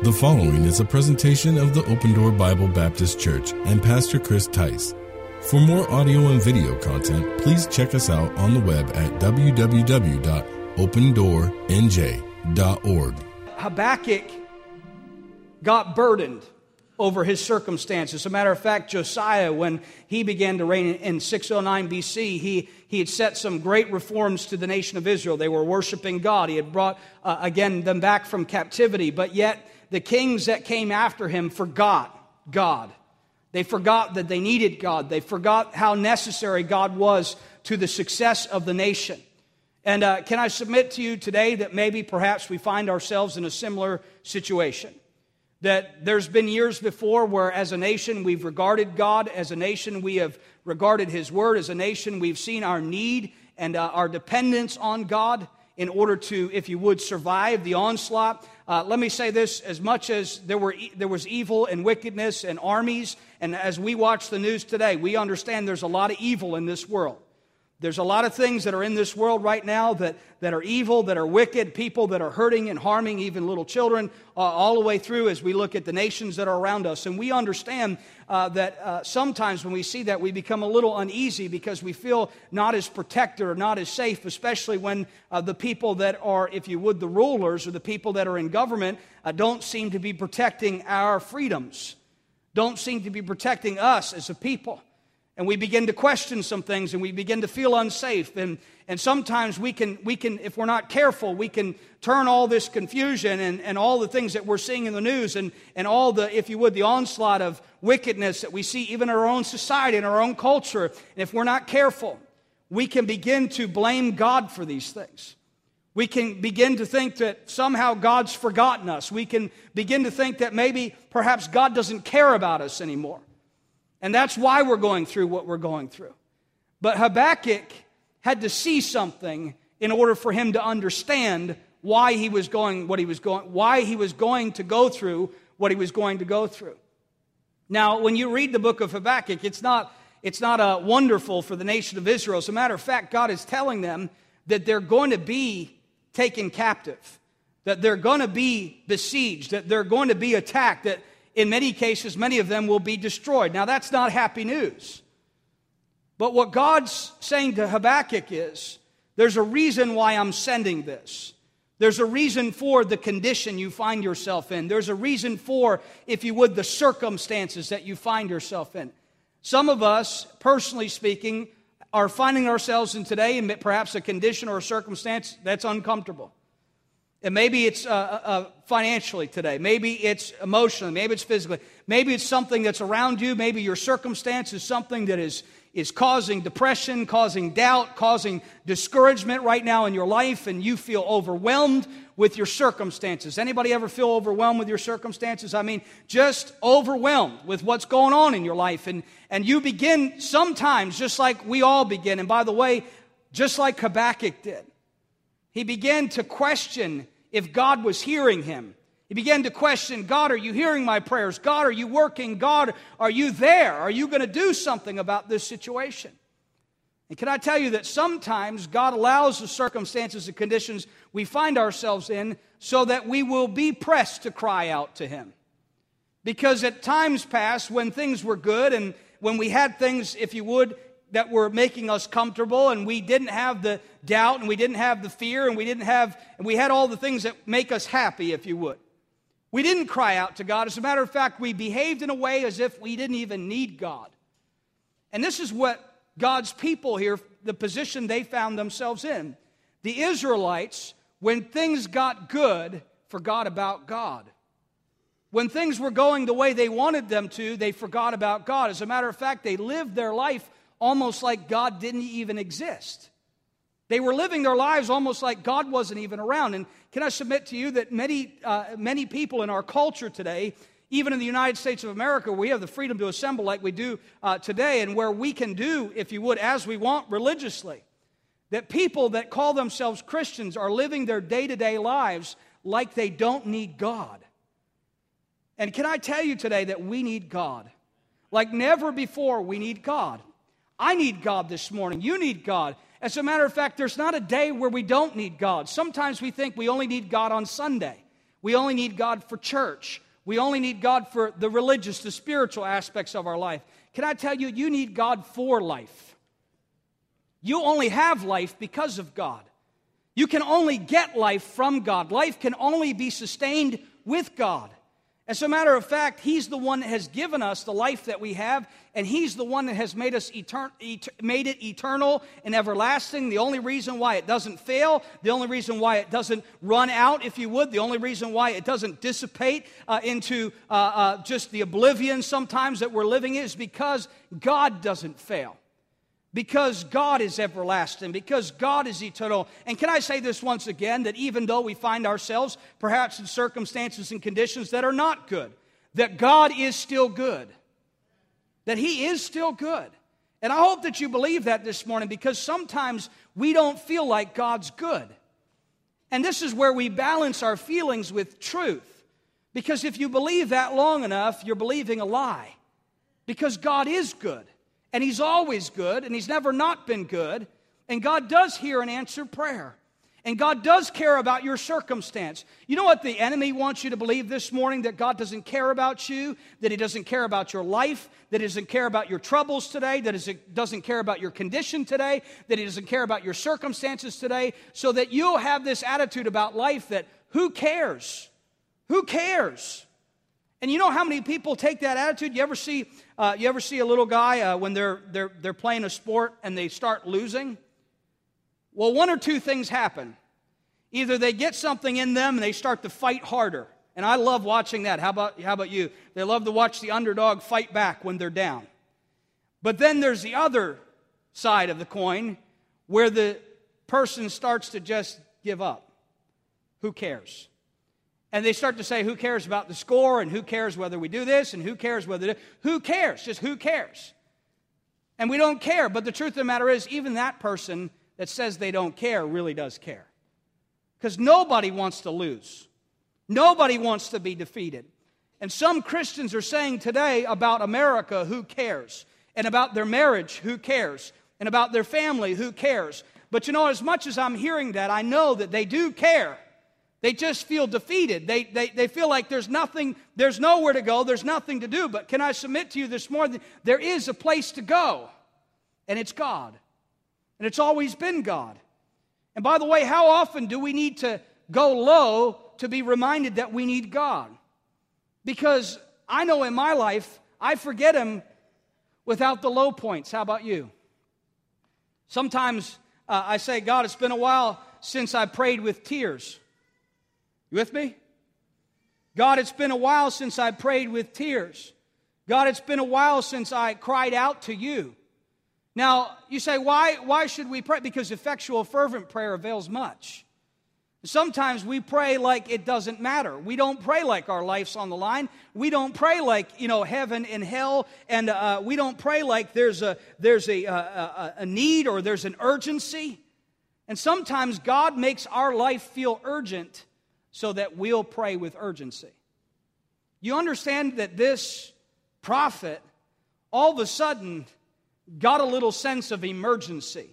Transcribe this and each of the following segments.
The following is a presentation of the Open Door Bible Baptist Church and Pastor Chris Tice. For more audio and video content, please check us out on the web at www.opendoornj.org. Habakkuk got burdened over his circumstances. As a matter of fact, Josiah, when he began to reign in 609 BC, he, he had set some great reforms to the nation of Israel. They were worshiping God. He had brought, uh, again, them back from captivity. But yet, the kings that came after him forgot God. They forgot that they needed God. They forgot how necessary God was to the success of the nation. And uh, can I submit to you today that maybe perhaps we find ourselves in a similar situation? That there's been years before where, as a nation, we've regarded God. As a nation, we have regarded His Word. As a nation, we've seen our need and uh, our dependence on God in order to, if you would, survive the onslaught. Uh, let me say this as much as there, were, there was evil and wickedness and armies, and as we watch the news today, we understand there's a lot of evil in this world. There's a lot of things that are in this world right now that, that are evil, that are wicked, people that are hurting and harming even little children, uh, all the way through as we look at the nations that are around us. And we understand uh, that uh, sometimes when we see that, we become a little uneasy because we feel not as protected or not as safe, especially when uh, the people that are, if you would, the rulers or the people that are in government uh, don't seem to be protecting our freedoms, don't seem to be protecting us as a people and we begin to question some things and we begin to feel unsafe and, and sometimes we can, we can if we're not careful we can turn all this confusion and, and all the things that we're seeing in the news and, and all the if you would the onslaught of wickedness that we see even in our own society in our own culture and if we're not careful we can begin to blame god for these things we can begin to think that somehow God's forgotten us. We can begin to think that maybe perhaps God doesn't care about us anymore. And that's why we're going through what we're going through. But Habakkuk had to see something in order for him to understand why he was going what he was going why he was going to go through what he was going to go through. Now, when you read the book of Habakkuk, it's not it's not uh, wonderful for the nation of Israel. As a matter of fact, God is telling them that they're going to be taken captive, that they're going to be besieged, that they're going to be attacked, that in many cases, many of them will be destroyed. Now, that's not happy news. But what God's saying to Habakkuk is there's a reason why I'm sending this. There's a reason for the condition you find yourself in. There's a reason for, if you would, the circumstances that you find yourself in. Some of us, personally speaking, are finding ourselves in today in perhaps a condition or a circumstance that's uncomfortable. And maybe it's uh, uh, uh, financially today. Maybe it's emotionally. Maybe it's physically. Maybe it's something that's around you. Maybe your circumstance is something that is, is causing depression, causing doubt, causing discouragement right now in your life, and you feel overwhelmed with your circumstances. Anybody ever feel overwhelmed with your circumstances? I mean, just overwhelmed with what's going on in your life. And, and you begin sometimes, just like we all begin. And by the way, just like Habakkuk did he began to question if God was hearing him. He began to question God, are you hearing my prayers? God, are you working? God, are you there? Are you going to do something about this situation? And can I tell you that sometimes God allows the circumstances and conditions we find ourselves in so that we will be pressed to cry out to Him. Because at times past, when things were good and when we had things, if you would, that were making us comfortable and we didn't have the doubt and we didn't have the fear and we didn't have and we had all the things that make us happy if you would. We didn't cry out to god. As a matter of fact we behaved in a way as if we didn't even need god. And this is what god's people here the position they found themselves in. The israelites when things got good forgot about god. When things were going the way they wanted them to they forgot about god. As a matter of fact they lived their life almost like God didn't even exist. They were living their lives almost like God wasn't even around. And can I submit to you that many, uh, many people in our culture today, even in the United States of America, we have the freedom to assemble like we do uh, today, and where we can do, if you would, as we want religiously, that people that call themselves Christians are living their day to day lives like they don't need God. And can I tell you today that we need God? Like never before, we need God. I need God this morning. You need God. As a matter of fact, there's not a day where we don't need God. Sometimes we think we only need God on Sunday. We only need God for church. We only need God for the religious, the spiritual aspects of our life. Can I tell you, you need God for life. You only have life because of God. You can only get life from God. Life can only be sustained with God. As a matter of fact, He's the one that has given us the life that we have, and He's the one that has made, us etern- et- made it eternal and everlasting. The only reason why it doesn't fail, the only reason why it doesn't run out, if you would, the only reason why it doesn't dissipate uh, into uh, uh, just the oblivion sometimes that we're living is because God doesn't fail because God is everlasting, because God is eternal. And can I say this once again that even though we find ourselves perhaps in circumstances and conditions that are not good, that God is still good, that He is still good. And I hope that you believe that this morning because sometimes we don't feel like God's good. And this is where we balance our feelings with truth. Because if you believe that long enough, you're believing a lie. Because God is good. And He's always good, and He's never not been good. And God does hear and answer prayer. And God does care about your circumstance. You know what the enemy wants you to believe this morning? That God doesn't care about you, that He doesn't care about your life, that He doesn't care about your troubles today, that He doesn't care about your condition today, that He doesn't care about your circumstances today, so that you'll have this attitude about life that who cares? Who cares? And you know how many people take that attitude? You ever see, uh, you ever see a little guy uh, when they're, they're, they're playing a sport and they start losing? Well, one or two things happen. Either they get something in them and they start to fight harder. And I love watching that. How about, how about you? They love to watch the underdog fight back when they're down. But then there's the other side of the coin where the person starts to just give up. Who cares? And they start to say, who cares about the score and who cares whether we do this and who cares whether, who cares? Just who cares? And we don't care. But the truth of the matter is, even that person that says they don't care really does care. Because nobody wants to lose, nobody wants to be defeated. And some Christians are saying today about America, who cares? And about their marriage, who cares? And about their family, who cares? But you know, as much as I'm hearing that, I know that they do care. They just feel defeated. They, they, they feel like there's nothing, there's nowhere to go, there's nothing to do. But can I submit to you this morning? There is a place to go, and it's God. And it's always been God. And by the way, how often do we need to go low to be reminded that we need God? Because I know in my life, I forget Him without the low points. How about you? Sometimes uh, I say, God, it's been a while since I prayed with tears. You with me? God, it's been a while since I prayed with tears. God, it's been a while since I cried out to you. Now, you say, why, why should we pray? Because effectual, fervent prayer avails much. Sometimes we pray like it doesn't matter. We don't pray like our life's on the line. We don't pray like, you know, heaven and hell. And uh, we don't pray like there's, a, there's a, a, a need or there's an urgency. And sometimes God makes our life feel urgent so that we'll pray with urgency. You understand that this prophet all of a sudden got a little sense of emergency.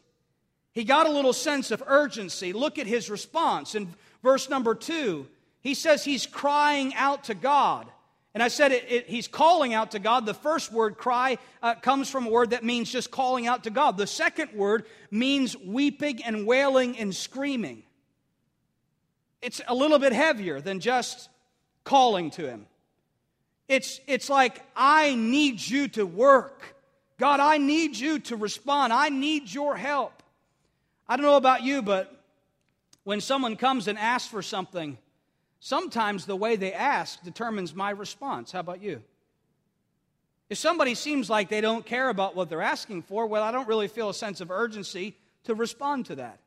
He got a little sense of urgency. Look at his response. In verse number two, he says he's crying out to God. And I said it, it, he's calling out to God. The first word, cry, uh, comes from a word that means just calling out to God. The second word means weeping and wailing and screaming it's a little bit heavier than just calling to Him. It's, it's like, I need you to work. God, I need you to respond. I need your help. I don't know about you, but when someone comes and asks for something, sometimes the way they ask determines my response. How about you? If somebody seems like they don't care about what they're asking for, well, I don't really feel a sense of urgency to respond to that.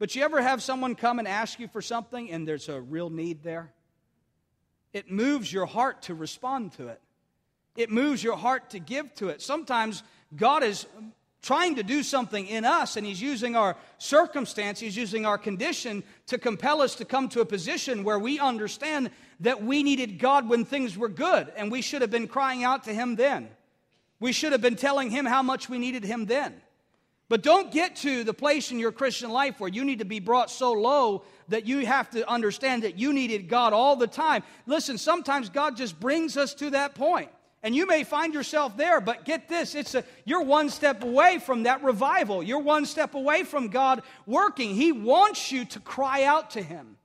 But you ever have someone come and ask you for something and there's a real need there? It moves your heart to respond to it. It moves your heart to give to it. Sometimes God is trying to do something in us, and He's using our circumstance, He's using our condition to compel us to come to a position where we understand that we needed God when things were good, and we should have been crying out to Him then. We should have been telling Him how much we needed Him then. But don't get to the place in your Christian life where you need to be brought so low that you have to understand that you needed God all the time. Listen, sometimes God just brings us to that point. And you may find yourself there, but get this, it's a you're one step away from that revival. You're one step away from God working. He wants you to cry out to him.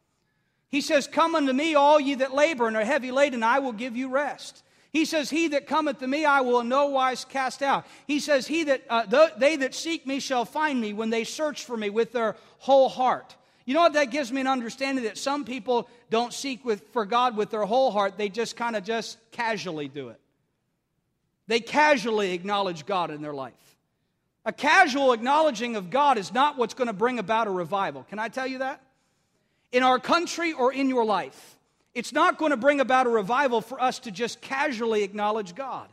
He says, "Come unto me all ye that labor and are heavy laden, I will give you rest." He says, He that cometh to me, I will in no wise cast out. He says, He that uh, they that seek me shall find me when they search for me with their whole heart. You know what that gives me an understanding that some people don't seek with, for God with their whole heart, they just kind of just casually do it. They casually acknowledge God in their life. A casual acknowledging of God is not what's going to bring about a revival. Can I tell you that? In our country or in your life. It's not going to bring about a revival for us to just casually acknowledge God.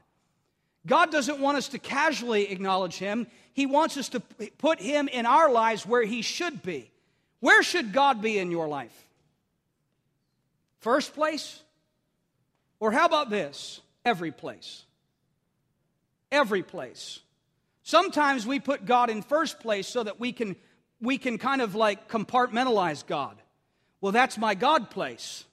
God doesn't want us to casually acknowledge Him. He wants us to put Him in our lives where He should be. Where should God be in your life? First place? Or how about this? Every place. Every place. Sometimes we put God in first place so that we can, we can kind of like compartmentalize God. Well, that's my God place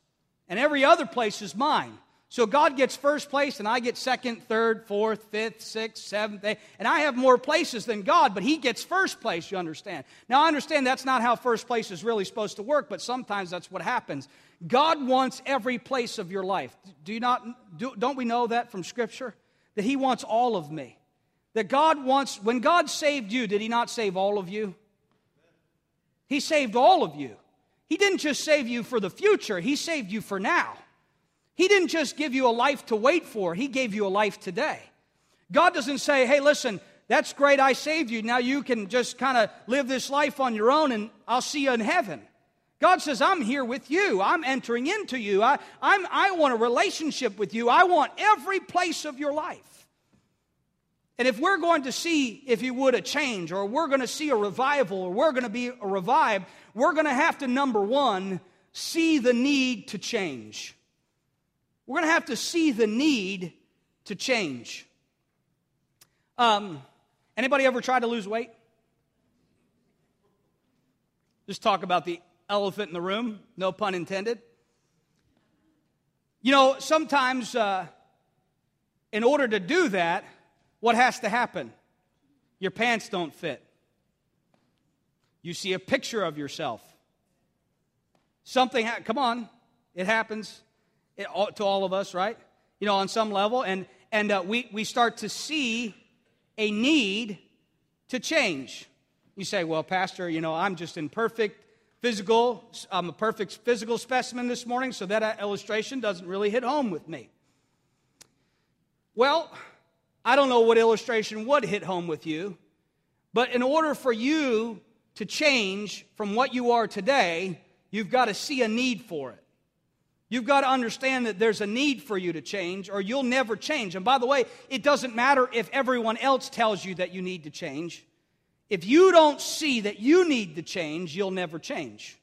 and every other place is mine. So God gets first place, and I get second, third, fourth, fifth, sixth, seventh, eighth, and I have more places than God, but He gets first place, you understand. Now, I understand that's not how first place is really supposed to work, but sometimes that's what happens. God wants every place of your life. Do you not, do, don't we know that from Scripture? That He wants all of me. That God wants, when God saved you, did He not save all of you? He saved all of you. He didn't just save you for the future, He saved you for now. He didn't just give you a life to wait for, He gave you a life today. God doesn't say, hey, listen, that's great, I saved you. Now you can just kind of live this life on your own and I'll see you in heaven. God says, I'm here with you. I'm entering into you. I, I'm, I want a relationship with you. I want every place of your life. And if we're going to see, if you would, a change, or we're going to see a revival, or we're going to be revived, we're going to have to, number one, see the need to change. We're going to have to see the need to change. Um, anybody ever tried to lose weight? Just talk about the elephant in the room, no pun intended. You know, sometimes uh, in order to do that, what has to happen? Your pants don't fit. You see a picture of yourself. Something, ha- come on, it happens it, to all of us, right? You know, on some level. And, and uh, we, we start to see a need to change. You say, well, Pastor, you know, I'm just in perfect physical, I'm a perfect physical specimen this morning, so that uh, illustration doesn't really hit home with me. Well, I don't know what illustration would hit home with you, but in order for you to change from what you are today, you've got to see a need for it. You've got to understand that there's a need for you to change, or you'll never change. And by the way, it doesn't matter if everyone else tells you that you need to change. If you don't see that you need to change, you'll never change.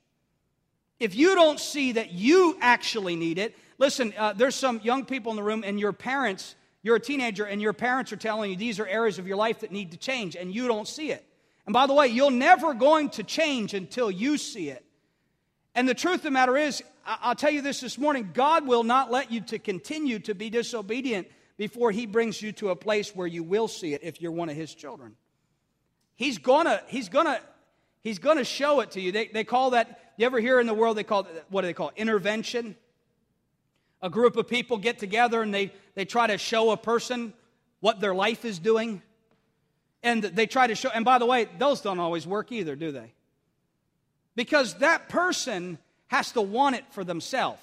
If you don't see that you actually need it, listen, uh, there's some young people in the room, and your parents you're a teenager and your parents are telling you these are areas of your life that need to change and you don't see it. And by the way, you're never going to change until you see it. And the truth of the matter is, I'll tell you this this morning God will not let you to continue to be disobedient before He brings you to a place where you will see it if you're one of His children. He's gonna, He's gonna, He's gonna show it to you. They, they call that, you ever hear in the world, they call it, what do they call it? Intervention a group of people get together and they, they try to show a person what their life is doing. And they try to show, and by the way, those don't always work either, do they? Because that person has to want it for themselves.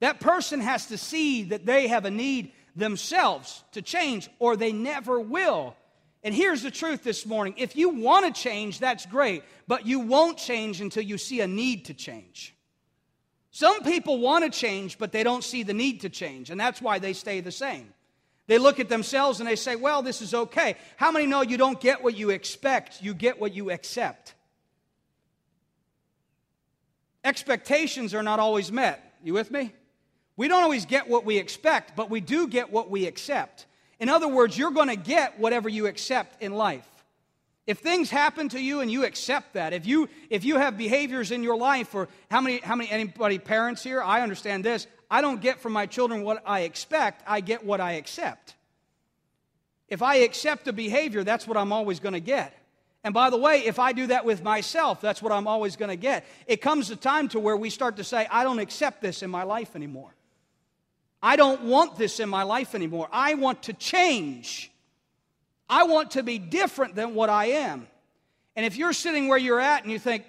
That person has to see that they have a need themselves to change, or they never will. And here's the truth this morning if you want to change, that's great, but you won't change until you see a need to change. Some people want to change, but they don't see the need to change, and that's why they stay the same. They look at themselves and they say, Well, this is okay. How many know you don't get what you expect, you get what you accept? Expectations are not always met. You with me? We don't always get what we expect, but we do get what we accept. In other words, you're going to get whatever you accept in life. If things happen to you and you accept that, if you if you have behaviors in your life, or how many how many anybody parents here, I understand this. I don't get from my children what I expect, I get what I accept. If I accept a behavior, that's what I'm always going to get. And by the way, if I do that with myself, that's what I'm always going to get. It comes a time to where we start to say, I don't accept this in my life anymore. I don't want this in my life anymore. I want to change. I want to be different than what I am. And if you're sitting where you're at and you think,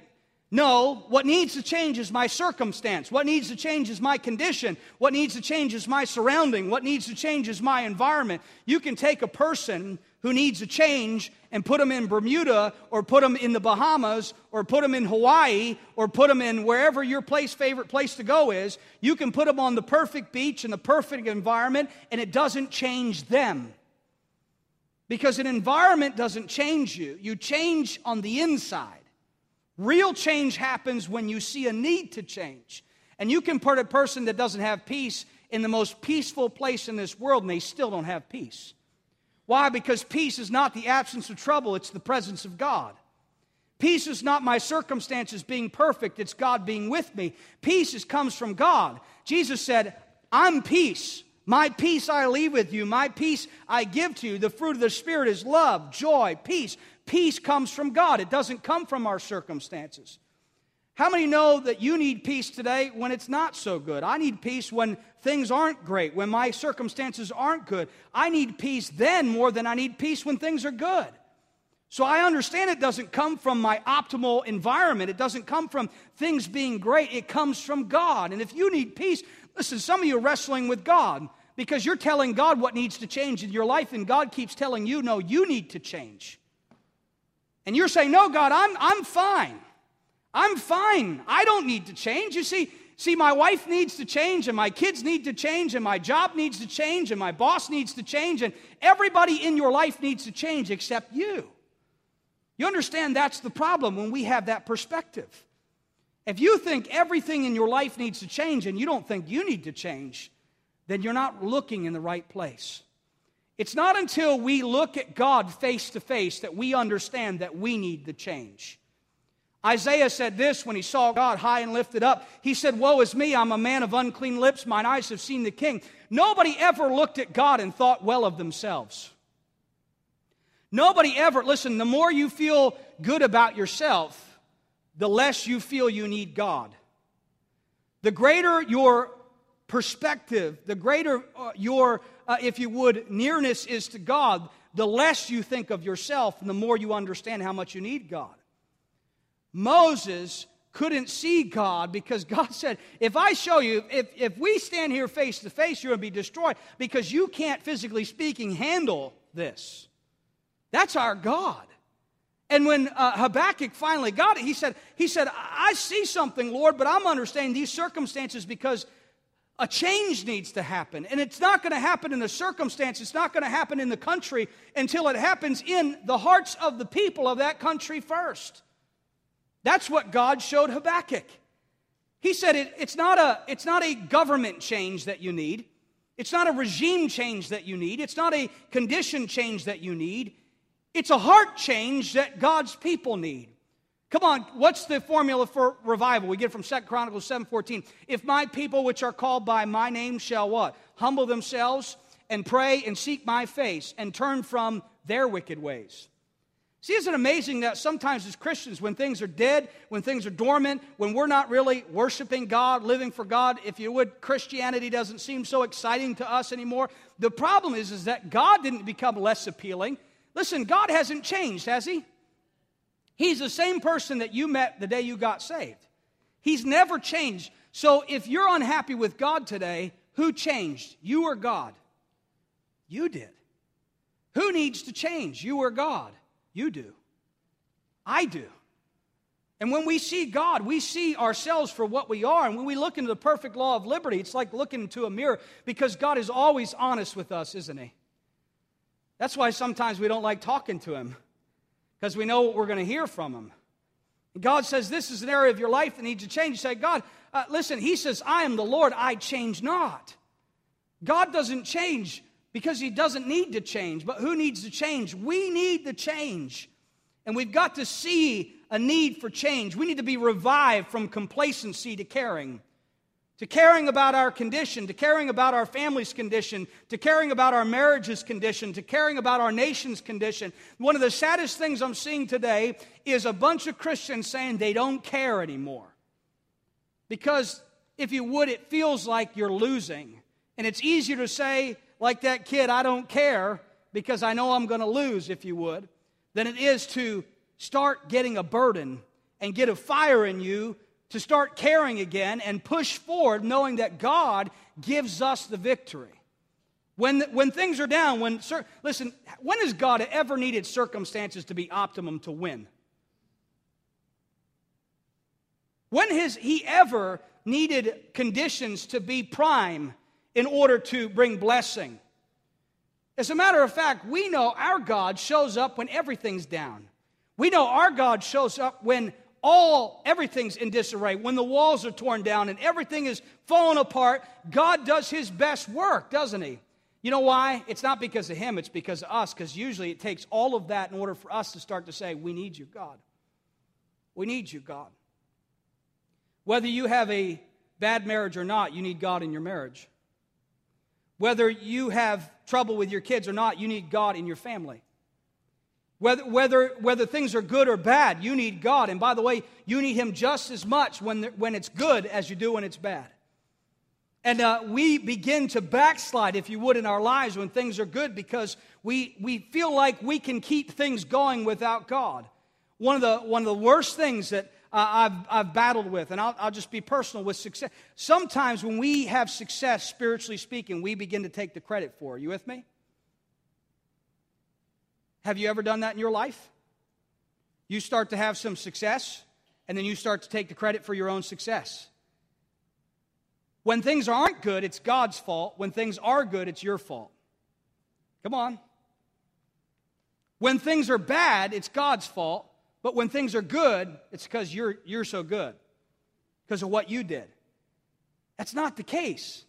no, what needs to change is my circumstance. What needs to change is my condition. What needs to change is my surrounding. What needs to change is my environment. You can take a person who needs a change and put them in Bermuda or put them in the Bahamas or put them in Hawaii or put them in wherever your place favorite place to go is. You can put them on the perfect beach in the perfect environment and it doesn't change them. Because an environment doesn't change you. You change on the inside. Real change happens when you see a need to change. And you can put a person that doesn't have peace in the most peaceful place in this world and they still don't have peace. Why? Because peace is not the absence of trouble, it's the presence of God. Peace is not my circumstances being perfect, it's God being with me. Peace is, comes from God. Jesus said, I'm peace. My peace I leave with you. My peace I give to you. The fruit of the Spirit is love, joy, peace, Peace comes from God, it doesn't come from our circumstances. How many know that you need peace today when it's not so good? I need peace when things aren't great, when my circumstances aren't good. I need peace then more than I need peace when things are good. So I understand it doesn't come from my optimal environment. It doesn't come from things being great. It comes from God. And if you need peace, listen, some of you are wrestling with God because you're telling God what needs to change in your life, and God keeps telling you, no, you need to change. And you're saying, No, God, I'm, I'm fine. I'm fine. I don't need to change. You see, see, my wife needs to change, and my kids need to change, and my job needs to change, and my boss needs to change, and everybody in your life needs to change except you. You understand that's the problem when we have that perspective. If you think everything in your life needs to change and you don't think you need to change, then you're not looking in the right place. It's not until we look at God face to face that we understand that we need the change. Isaiah said this when he saw God high and lifted up. He said, Woe is me, I'm a man of unclean lips, mine eyes have seen the king. Nobody ever looked at God and thought well of themselves. Nobody ever, listen, the more you feel good about yourself, the less you feel you need God. The greater your perspective, the greater uh, your uh, if you would, nearness is to God, the less you think of yourself and the more you understand how much you need God. Moses couldn't see God because God said, If I show you, if, if we stand here face to face, you're going to be destroyed because you can't, physically speaking, handle this. That's our God. And when uh, Habakkuk finally got it, he said, he said, I see something, Lord, but I'm understanding these circumstances because a change needs to happen. And it's not going to happen in the circumstance, it's not going to happen in the country until it happens in the hearts of the people of that country first. That's what God showed Habakkuk. He said it, it's, not a, it's not a government change that you need. It's not a regime change that you need. It's not a condition change that you need. It's a heart change that God's people need. Come on, what's the formula for revival? We get from 2 Chronicles 7:14. If my people which are called by my name shall what? Humble themselves and pray and seek my face and turn from their wicked ways. See, isn't it amazing that sometimes as Christians, when things are dead, when things are dormant, when we're not really worshiping God, living for God, if you would, Christianity doesn't seem so exciting to us anymore. The problem is, is that God didn't become less appealing. Listen, God hasn't changed, has He? He's the same person that you met the day you got saved. He's never changed. So if you're unhappy with God today, who changed? You or God? You did. Who needs to change? You or God? You do. I do. And when we see God, we see ourselves for what we are. And when we look into the perfect law of liberty, it's like looking into a mirror because God is always honest with us, isn't He? That's why sometimes we don't like talking to Him because we know what we're going to hear from him. God says, This is an area of your life that needs to change. You say, God, uh, listen, He says, I am the Lord, I change not. God doesn't change because He doesn't need to change. But who needs to change? We need the change. And we've got to see a need for change. We need to be revived from complacency to caring, to caring about our condition, to caring about our family's condition, to caring about our marriage's condition, to caring about our nation's condition. One of the saddest things I'm seeing today is a bunch of Christians saying they don't care anymore. Because if you would, it feels like you're losing. And it's easier to say, like that kid, I don't care because I know I'm going to lose, if you would, than it is to start getting a burden and get a fire in you to start caring again and push forward knowing that God gives us the victory. When, when things are down, when, sir, listen, when has God ever needed circumstances to be optimum to win? When has He ever needed conditions to be prime in order to bring blessing? As a matter of fact, we know our God shows up when everything's down. We know our God shows up when all everything's in disarray, when the walls are torn down and everything is falling apart. God does his best work, doesn't he? You know why? It's not because of him, it's because of us, because usually it takes all of that in order for us to start to say, We need you, God. We need you, God. Whether you have a bad marriage or not, you need God in your marriage. Whether you have trouble with your kids or not, you need God in your family. Whether, whether, whether things are good or bad, you need God. And by the way, you need Him just as much when, when it's good as you do when it's bad. And uh, we begin to backslide, if you would, in our lives when things are good because we, we feel like we can keep things going without God. One of the, one of the worst things that uh, I've, I've battled with, and I'll, I'll just be personal with success. Sometimes when we have success, spiritually speaking, we begin to take the credit for. You with me? Have you ever done that in your life? You start to have some success, and then you start to take the credit for your own success. When things aren't good, it's God's fault. When things are good, it's your fault. Come on. When things are bad, it's God's fault. But when things are good, it's because you're, you're so good, because of what you did. That's not the case.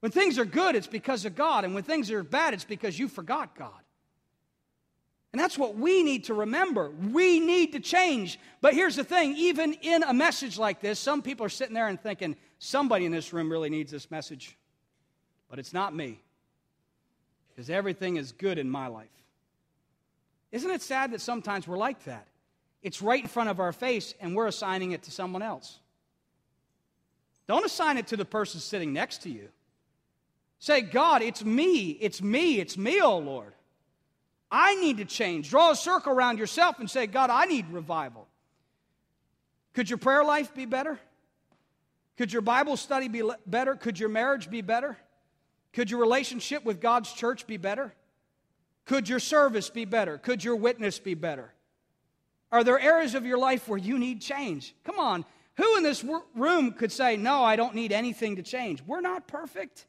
When things are good, it's because of God. And when things are bad, it's because you forgot God. And that's what we need to remember. We need to change. But here's the thing even in a message like this, some people are sitting there and thinking, somebody in this room really needs this message. But it's not me. Because everything is good in my life. Isn't it sad that sometimes we're like that? It's right in front of our face and we're assigning it to someone else. Don't assign it to the person sitting next to you. Say, God, it's me, it's me, it's me, oh Lord. I need to change. Draw a circle around yourself and say, God, I need revival. Could your prayer life be better? Could your Bible study be better? Could your marriage be better? Could your relationship with God's church be better? Could your service be better? Could your witness be better? Are there areas of your life where you need change? Come on. Who in this room could say, No, I don't need anything to change? We're not perfect.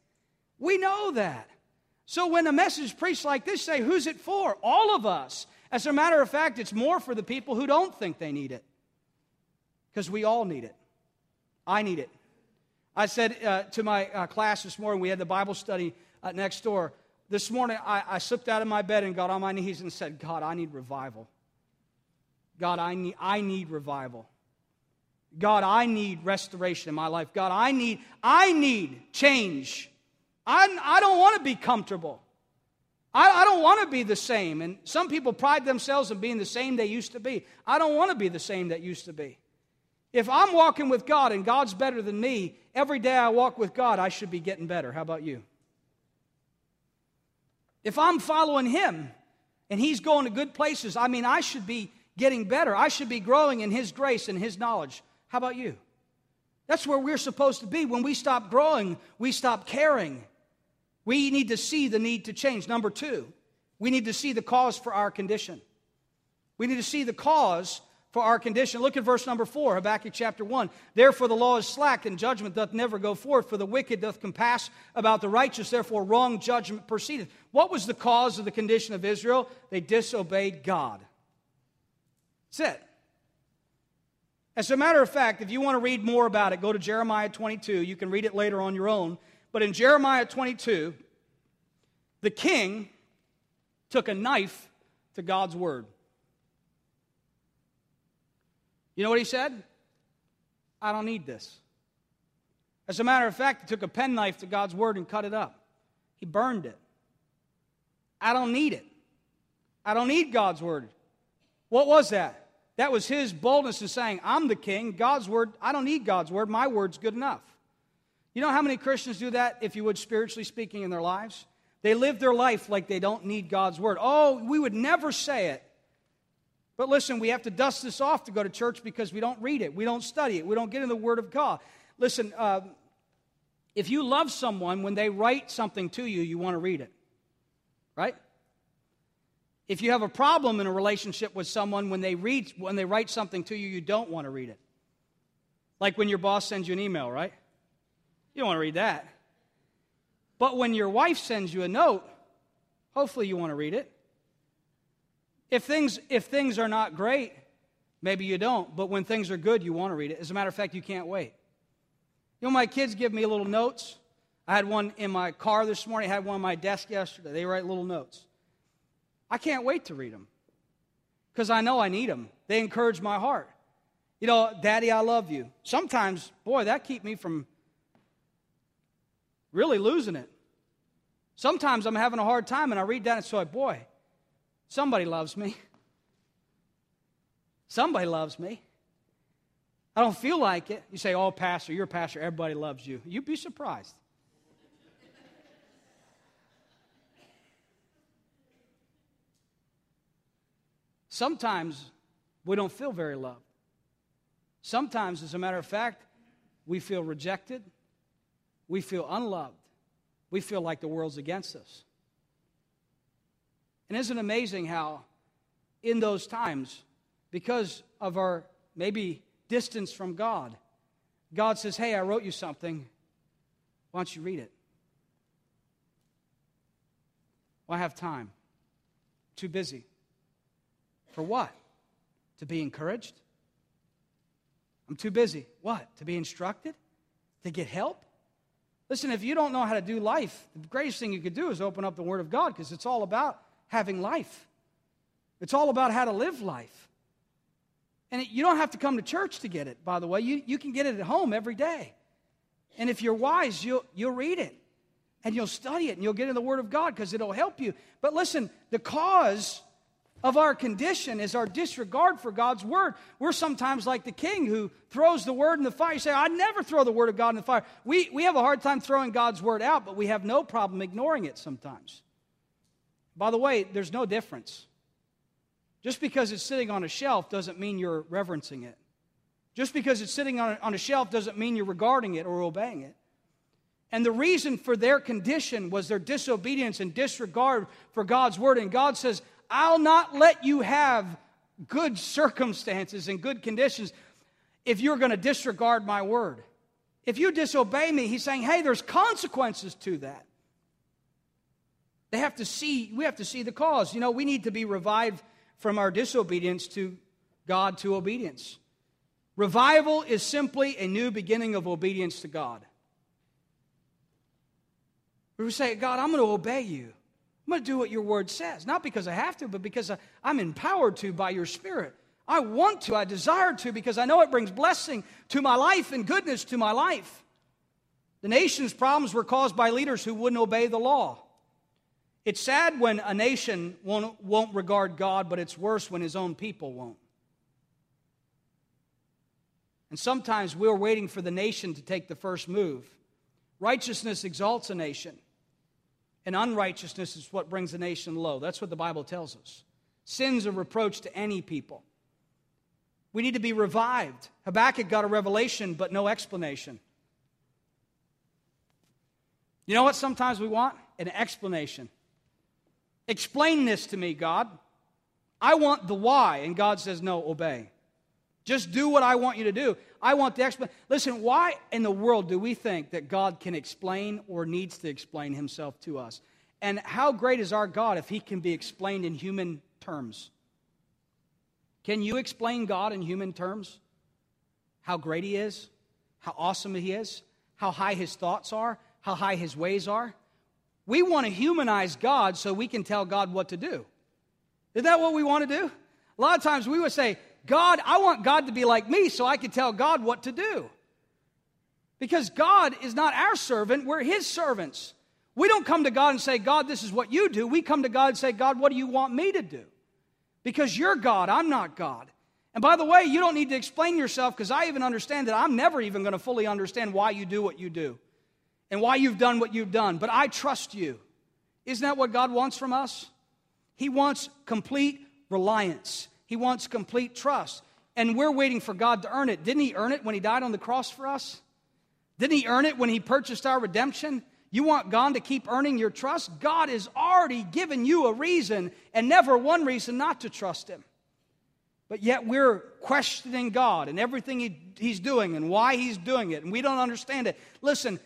We know that. So when a message preached like this, say, who's it for? All of us. As a matter of fact, it's more for the people who don't think they need it. Because we all need it. I need it. I said uh, to my uh, class this morning, we had the Bible study uh, next door. This morning, I, I slipped out of my bed and got on my knees and said, God, I need revival. God, I need, I need revival. God, I need restoration in my life. God, I need, I need change. I, I don't want to be comfortable. I, I don't want to be the same. And some people pride themselves in being the same they used to be. I don't want to be the same that used to be. If I'm walking with God and God's better than me, every day I walk with God, I should be getting better. How about you? If I'm following Him and He's going to good places, I mean, I should be getting better. I should be growing in His grace and His knowledge. How about you? That's where we're supposed to be. When we stop growing, we stop caring. We need to see the need to change. Number two, we need to see the cause for our condition. We need to see the cause for our condition. Look at verse number four, Habakkuk chapter one. Therefore the law is slack, and judgment doth never go forth, for the wicked doth compass about the righteous, therefore wrong judgment proceedeth. What was the cause of the condition of Israel? They disobeyed God. That's it. As a matter of fact, if you want to read more about it, go to Jeremiah 22. You can read it later on your own. But in Jeremiah 22, the king took a knife to God's word. You know what he said? I don't need this. As a matter of fact, he took a penknife to God's word and cut it up. He burned it. I don't need it. I don't need God's word. What was that? That was his boldness in saying, I'm the king. God's word, I don't need God's word. My word's good enough. You know how many Christians do that, if you would, spiritually speaking, in their lives? They live their life like they don't need God's word. Oh, we would never say it. But listen, we have to dust this off to go to church because we don't read it, we don't study it, we don't get in the Word of God. Listen, uh, if you love someone, when they write something to you, you want to read it, right? If you have a problem in a relationship with someone, when they read, when they write something to you, you don't want to read it. Like when your boss sends you an email, right? You don't want to read that. But when your wife sends you a note, hopefully you want to read it. If things, if things are not great, maybe you don't, but when things are good, you want to read it. As a matter of fact, you can't wait. You know, my kids give me little notes. I had one in my car this morning, I had one on my desk yesterday. They write little notes. I can't wait to read them because I know I need them. They encourage my heart. You know, Daddy, I love you. Sometimes, boy, that keep me from really losing it. Sometimes I'm having a hard time and I read that and so, boy, Somebody loves me. Somebody loves me. I don't feel like it. You say, Oh, Pastor, you're a pastor, everybody loves you. You'd be surprised. Sometimes we don't feel very loved. Sometimes, as a matter of fact, we feel rejected. We feel unloved. We feel like the world's against us. And isn't it amazing how, in those times, because of our maybe distance from God, God says, Hey, I wrote you something. Why don't you read it? Well, I have time. Too busy. For what? To be encouraged? I'm too busy. What? To be instructed? To get help? Listen, if you don't know how to do life, the greatest thing you could do is open up the Word of God because it's all about having life. It's all about how to live life. And it, you don't have to come to church to get it, by the way. You, you can get it at home every day. And if you're wise, you'll, you'll read it and you'll study it and you'll get in the Word of God because it'll help you. But listen, the cause of our condition is our disregard for God's Word. We're sometimes like the king who throws the Word in the fire. You say, I never throw the Word of God in the fire. We, we have a hard time throwing God's Word out, but we have no problem ignoring it sometimes. By the way, there's no difference. Just because it's sitting on a shelf doesn't mean you're reverencing it. Just because it's sitting on a, on a shelf doesn't mean you're regarding it or obeying it. And the reason for their condition was their disobedience and disregard for God's word. And God says, I'll not let you have good circumstances and good conditions if you're going to disregard my word. If you disobey me, he's saying, hey, there's consequences to that. They have to see, we have to see the cause. You know, we need to be revived from our disobedience to God to obedience. Revival is simply a new beginning of obedience to God. We say, God, I'm going to obey you. I'm going to do what your word says. Not because I have to, but because I'm empowered to by your spirit. I want to, I desire to, because I know it brings blessing to my life and goodness to my life. The nation's problems were caused by leaders who wouldn't obey the law. It's sad when a nation won't, won't regard God, but it's worse when his own people won't. And sometimes we're waiting for the nation to take the first move. Righteousness exalts a nation, and unrighteousness is what brings a nation low. That's what the Bible tells us. Sin's a reproach to any people. We need to be revived. Habakkuk got a revelation, but no explanation. You know what sometimes we want? An explanation. Explain this to me, God. I want the why. And God says, No, obey. Just do what I want you to do. I want the explanation. Listen, why in the world do we think that God can explain or needs to explain himself to us? And how great is our God if he can be explained in human terms? Can you explain God in human terms? How great he is? How awesome he is? How high his thoughts are? How high his ways are? We want to humanize God so we can tell God what to do. Is that what we want to do? A lot of times we would say, God, I want God to be like me so I can tell God what to do. Because God is not our servant, we're His servants. We don't come to God and say, God, this is what you do. We come to God and say, God, what do you want me to do? Because you're God, I'm not God. And by the way, you don't need to explain yourself because I even understand that I'm never even going to fully understand why you do what you do and why you've done what you've done. But I trust you. Isn't that what God wants from us? He wants complete reliance, He wants complete trust. And we're waiting for God to earn it. Didn't He earn it when He died on the cross for us? Didn't He earn it when He purchased our redemption? You want God to keep earning your trust? God has already given you a reason and never one reason not to trust Him. But yet we're questioning God and everything he, He's doing and why He's doing it, and we don't understand it. Listen,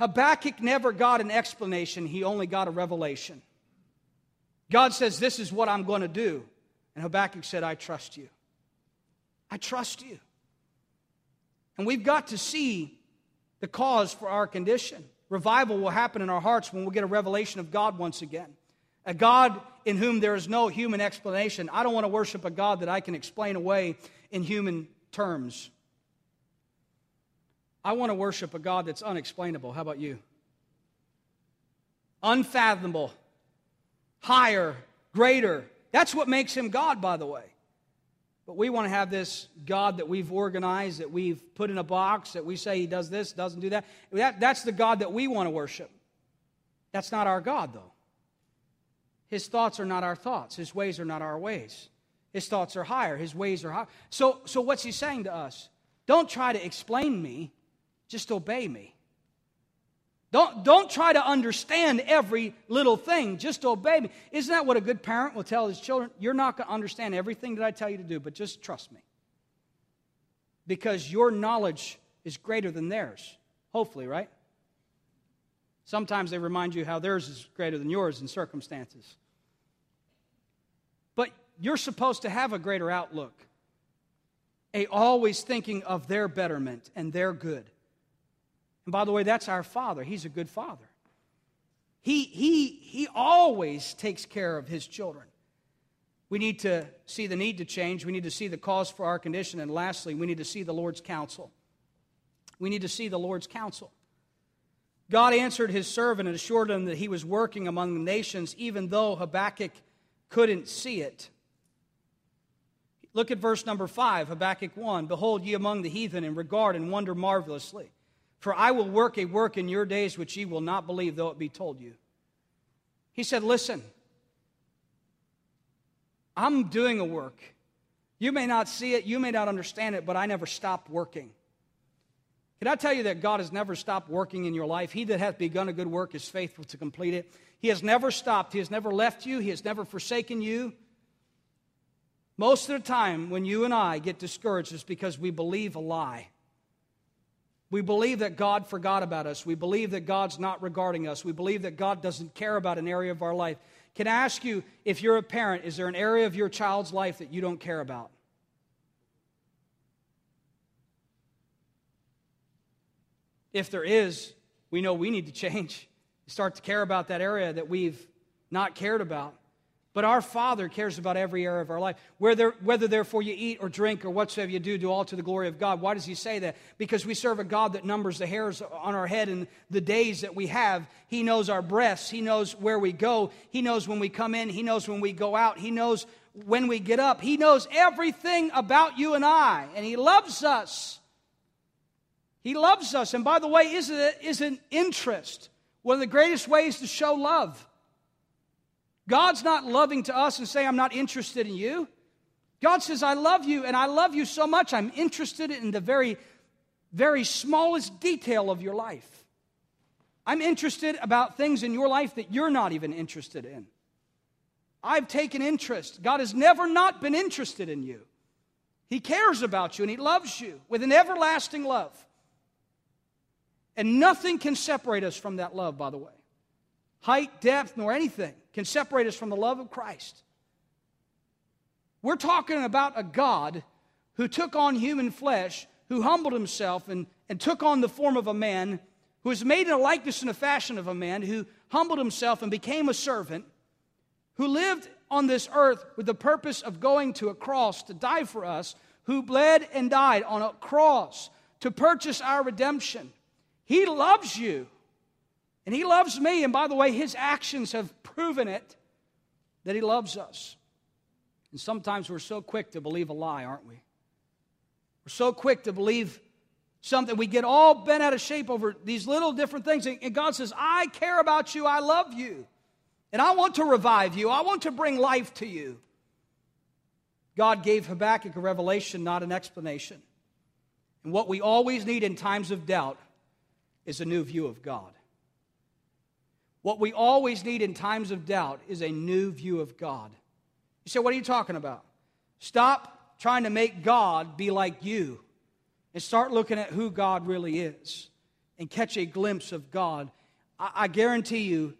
Habakkuk never got an explanation, he only got a revelation. God says, This is what I'm going to do. And Habakkuk said, I trust you. I trust you. And we've got to see the cause for our condition. Revival will happen in our hearts when we get a revelation of God once again. A God in whom there is no human explanation. I don't want to worship a God that I can explain away in human terms. I want to worship a God that's unexplainable. How about you? Unfathomable, higher, greater. That's what makes him God, by the way. But we want to have this God that we've organized, that we've put in a box, that we say he does this, doesn't do that. that that's the God that we want to worship. That's not our God, though. His thoughts are not our thoughts. His ways are not our ways. His thoughts are higher. His ways are higher. So, so what's he saying to us? Don't try to explain me, just obey me. Don't, don't try to understand every little thing, just obey me. Isn't that what a good parent will tell his children? You're not going to understand everything that I tell you to do, but just trust me. Because your knowledge is greater than theirs. Hopefully, right? Sometimes they remind you how theirs is greater than yours in circumstances. But you're supposed to have a greater outlook, a always thinking of their betterment and their good. And by the way, that's our Father. He's a good Father. He, he, he always takes care of His children. We need to see the need to change. We need to see the cause for our condition. And lastly, we need to see the Lord's counsel. We need to see the Lord's counsel. God answered his servant and assured him that he was working among the nations, even though Habakkuk couldn't see it. Look at verse number 5, Habakkuk 1. Behold, ye among the heathen, and regard and wonder marvelously. For I will work a work in your days which ye will not believe, though it be told you. He said, Listen, I'm doing a work. You may not see it, you may not understand it, but I never stopped working. Can I tell you that God has never stopped working in your life? He that hath begun a good work is faithful to complete it. He has never stopped. He has never left you. He has never forsaken you. Most of the time, when you and I get discouraged, it's because we believe a lie. We believe that God forgot about us. We believe that God's not regarding us. We believe that God doesn't care about an area of our life. Can I ask you, if you're a parent, is there an area of your child's life that you don't care about? If there is, we know we need to change. Start to care about that area that we've not cared about. But our Father cares about every area of our life. Whether, whether therefore you eat or drink or whatsoever you do, do all to the glory of God. Why does He say that? Because we serve a God that numbers the hairs on our head and the days that we have. He knows our breaths. He knows where we go. He knows when we come in. He knows when we go out. He knows when we get up. He knows everything about you and I. And He loves us. He loves us. And by the way, isn't, it, isn't interest one of the greatest ways to show love? God's not loving to us and saying, I'm not interested in you. God says, I love you, and I love you so much, I'm interested in the very, very smallest detail of your life. I'm interested about things in your life that you're not even interested in. I've taken interest. God has never not been interested in you. He cares about you and He loves you with an everlasting love. And nothing can separate us from that love, by the way. Height, depth, nor anything can separate us from the love of Christ. We're talking about a God who took on human flesh, who humbled himself and, and took on the form of a man, who was made in a likeness and a fashion of a man, who humbled himself and became a servant, who lived on this earth with the purpose of going to a cross to die for us, who bled and died on a cross to purchase our redemption. He loves you. And He loves me. And by the way, His actions have proven it that He loves us. And sometimes we're so quick to believe a lie, aren't we? We're so quick to believe something. We get all bent out of shape over these little different things. And God says, I care about you. I love you. And I want to revive you. I want to bring life to you. God gave Habakkuk a revelation, not an explanation. And what we always need in times of doubt is a new view of God. What we always need in times of doubt is a new view of God. You say, What are you talking about? Stop trying to make God be like you and start looking at who God really is and catch a glimpse of God. I, I guarantee you,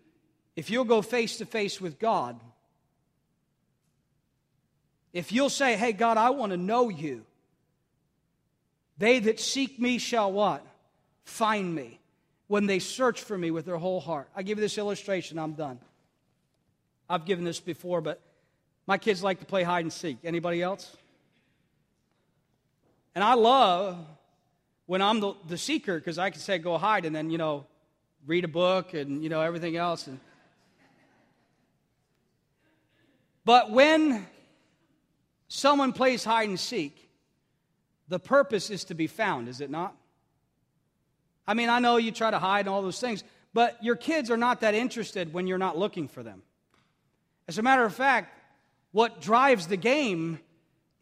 if you'll go face to face with God, if you'll say, Hey, God, I want to know you, they that seek me shall what? Find me when they search for me with their whole heart. I give you this illustration, I'm done. I've given this before, but my kids like to play hide and seek. Anybody else? And I love when I'm the, the seeker because I can say go hide and then, you know, read a book and, you know, everything else. And... But when someone plays hide and seek, the purpose is to be found, is it not? I mean, I know you try to hide and all those things, but your kids are not that interested when you're not looking for them. As a matter of fact, what drives the game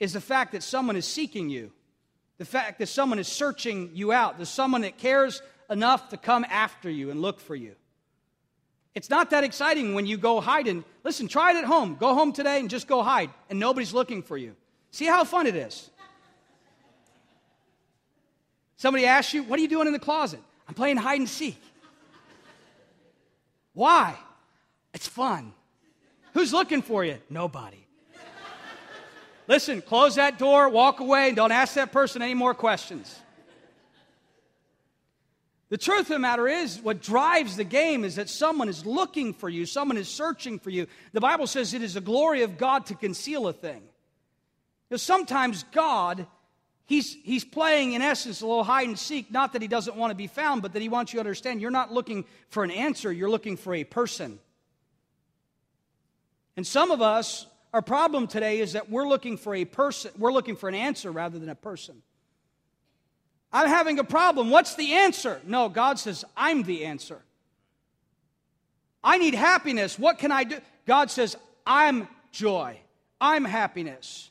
is the fact that someone is seeking you, the fact that someone is searching you out, there's someone that cares enough to come after you and look for you. It's not that exciting when you go hiding. Listen, try it at home. Go home today and just go hide, and nobody's looking for you. See how fun it is. Somebody asks you, What are you doing in the closet? I'm playing hide and seek. Why? It's fun. Who's looking for you? Nobody. Listen, close that door, walk away, and don't ask that person any more questions. The truth of the matter is, what drives the game is that someone is looking for you, someone is searching for you. The Bible says it is the glory of God to conceal a thing. You know, sometimes God He's, he's playing, in essence, a little hide and seek, not that he doesn't want to be found, but that he wants you to understand you're not looking for an answer, you're looking for a person. And some of us, our problem today is that we're looking for a person, we're looking for an answer rather than a person. I'm having a problem. What's the answer? No, God says, I'm the answer. I need happiness. What can I do? God says, I'm joy. I'm happiness.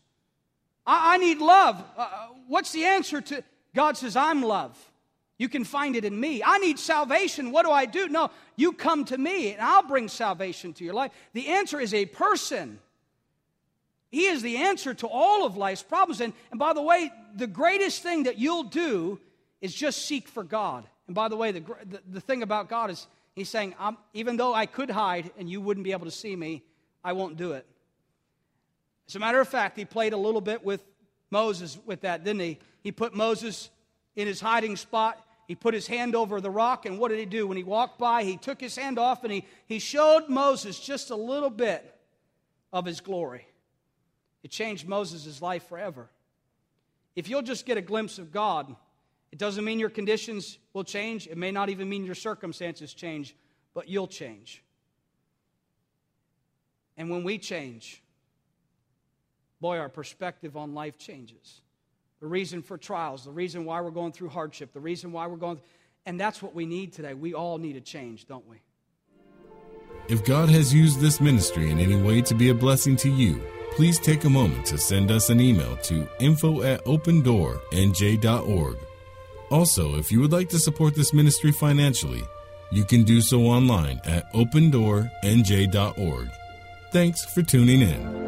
I, I need love. Uh, uh, what's the answer to? God says, I'm love. You can find it in me. I need salvation. What do I do? No, you come to me and I'll bring salvation to your life. The answer is a person. He is the answer to all of life's problems. And, and by the way, the greatest thing that you'll do is just seek for God. And by the way, the, the, the thing about God is He's saying, even though I could hide and you wouldn't be able to see me, I won't do it. As a matter of fact, he played a little bit with Moses with that, didn't he? He put Moses in his hiding spot. He put his hand over the rock, and what did he do? When he walked by, he took his hand off and he, he showed Moses just a little bit of his glory. It changed Moses' life forever. If you'll just get a glimpse of God, it doesn't mean your conditions will change. It may not even mean your circumstances change, but you'll change. And when we change, boy, our perspective on life changes. The reason for trials, the reason why we're going through hardship, the reason why we're going, and that's what we need today. We all need a change, don't we? If God has used this ministry in any way to be a blessing to you, please take a moment to send us an email to info at opendoornj.org. Also, if you would like to support this ministry financially, you can do so online at opendoornj.org. Thanks for tuning in.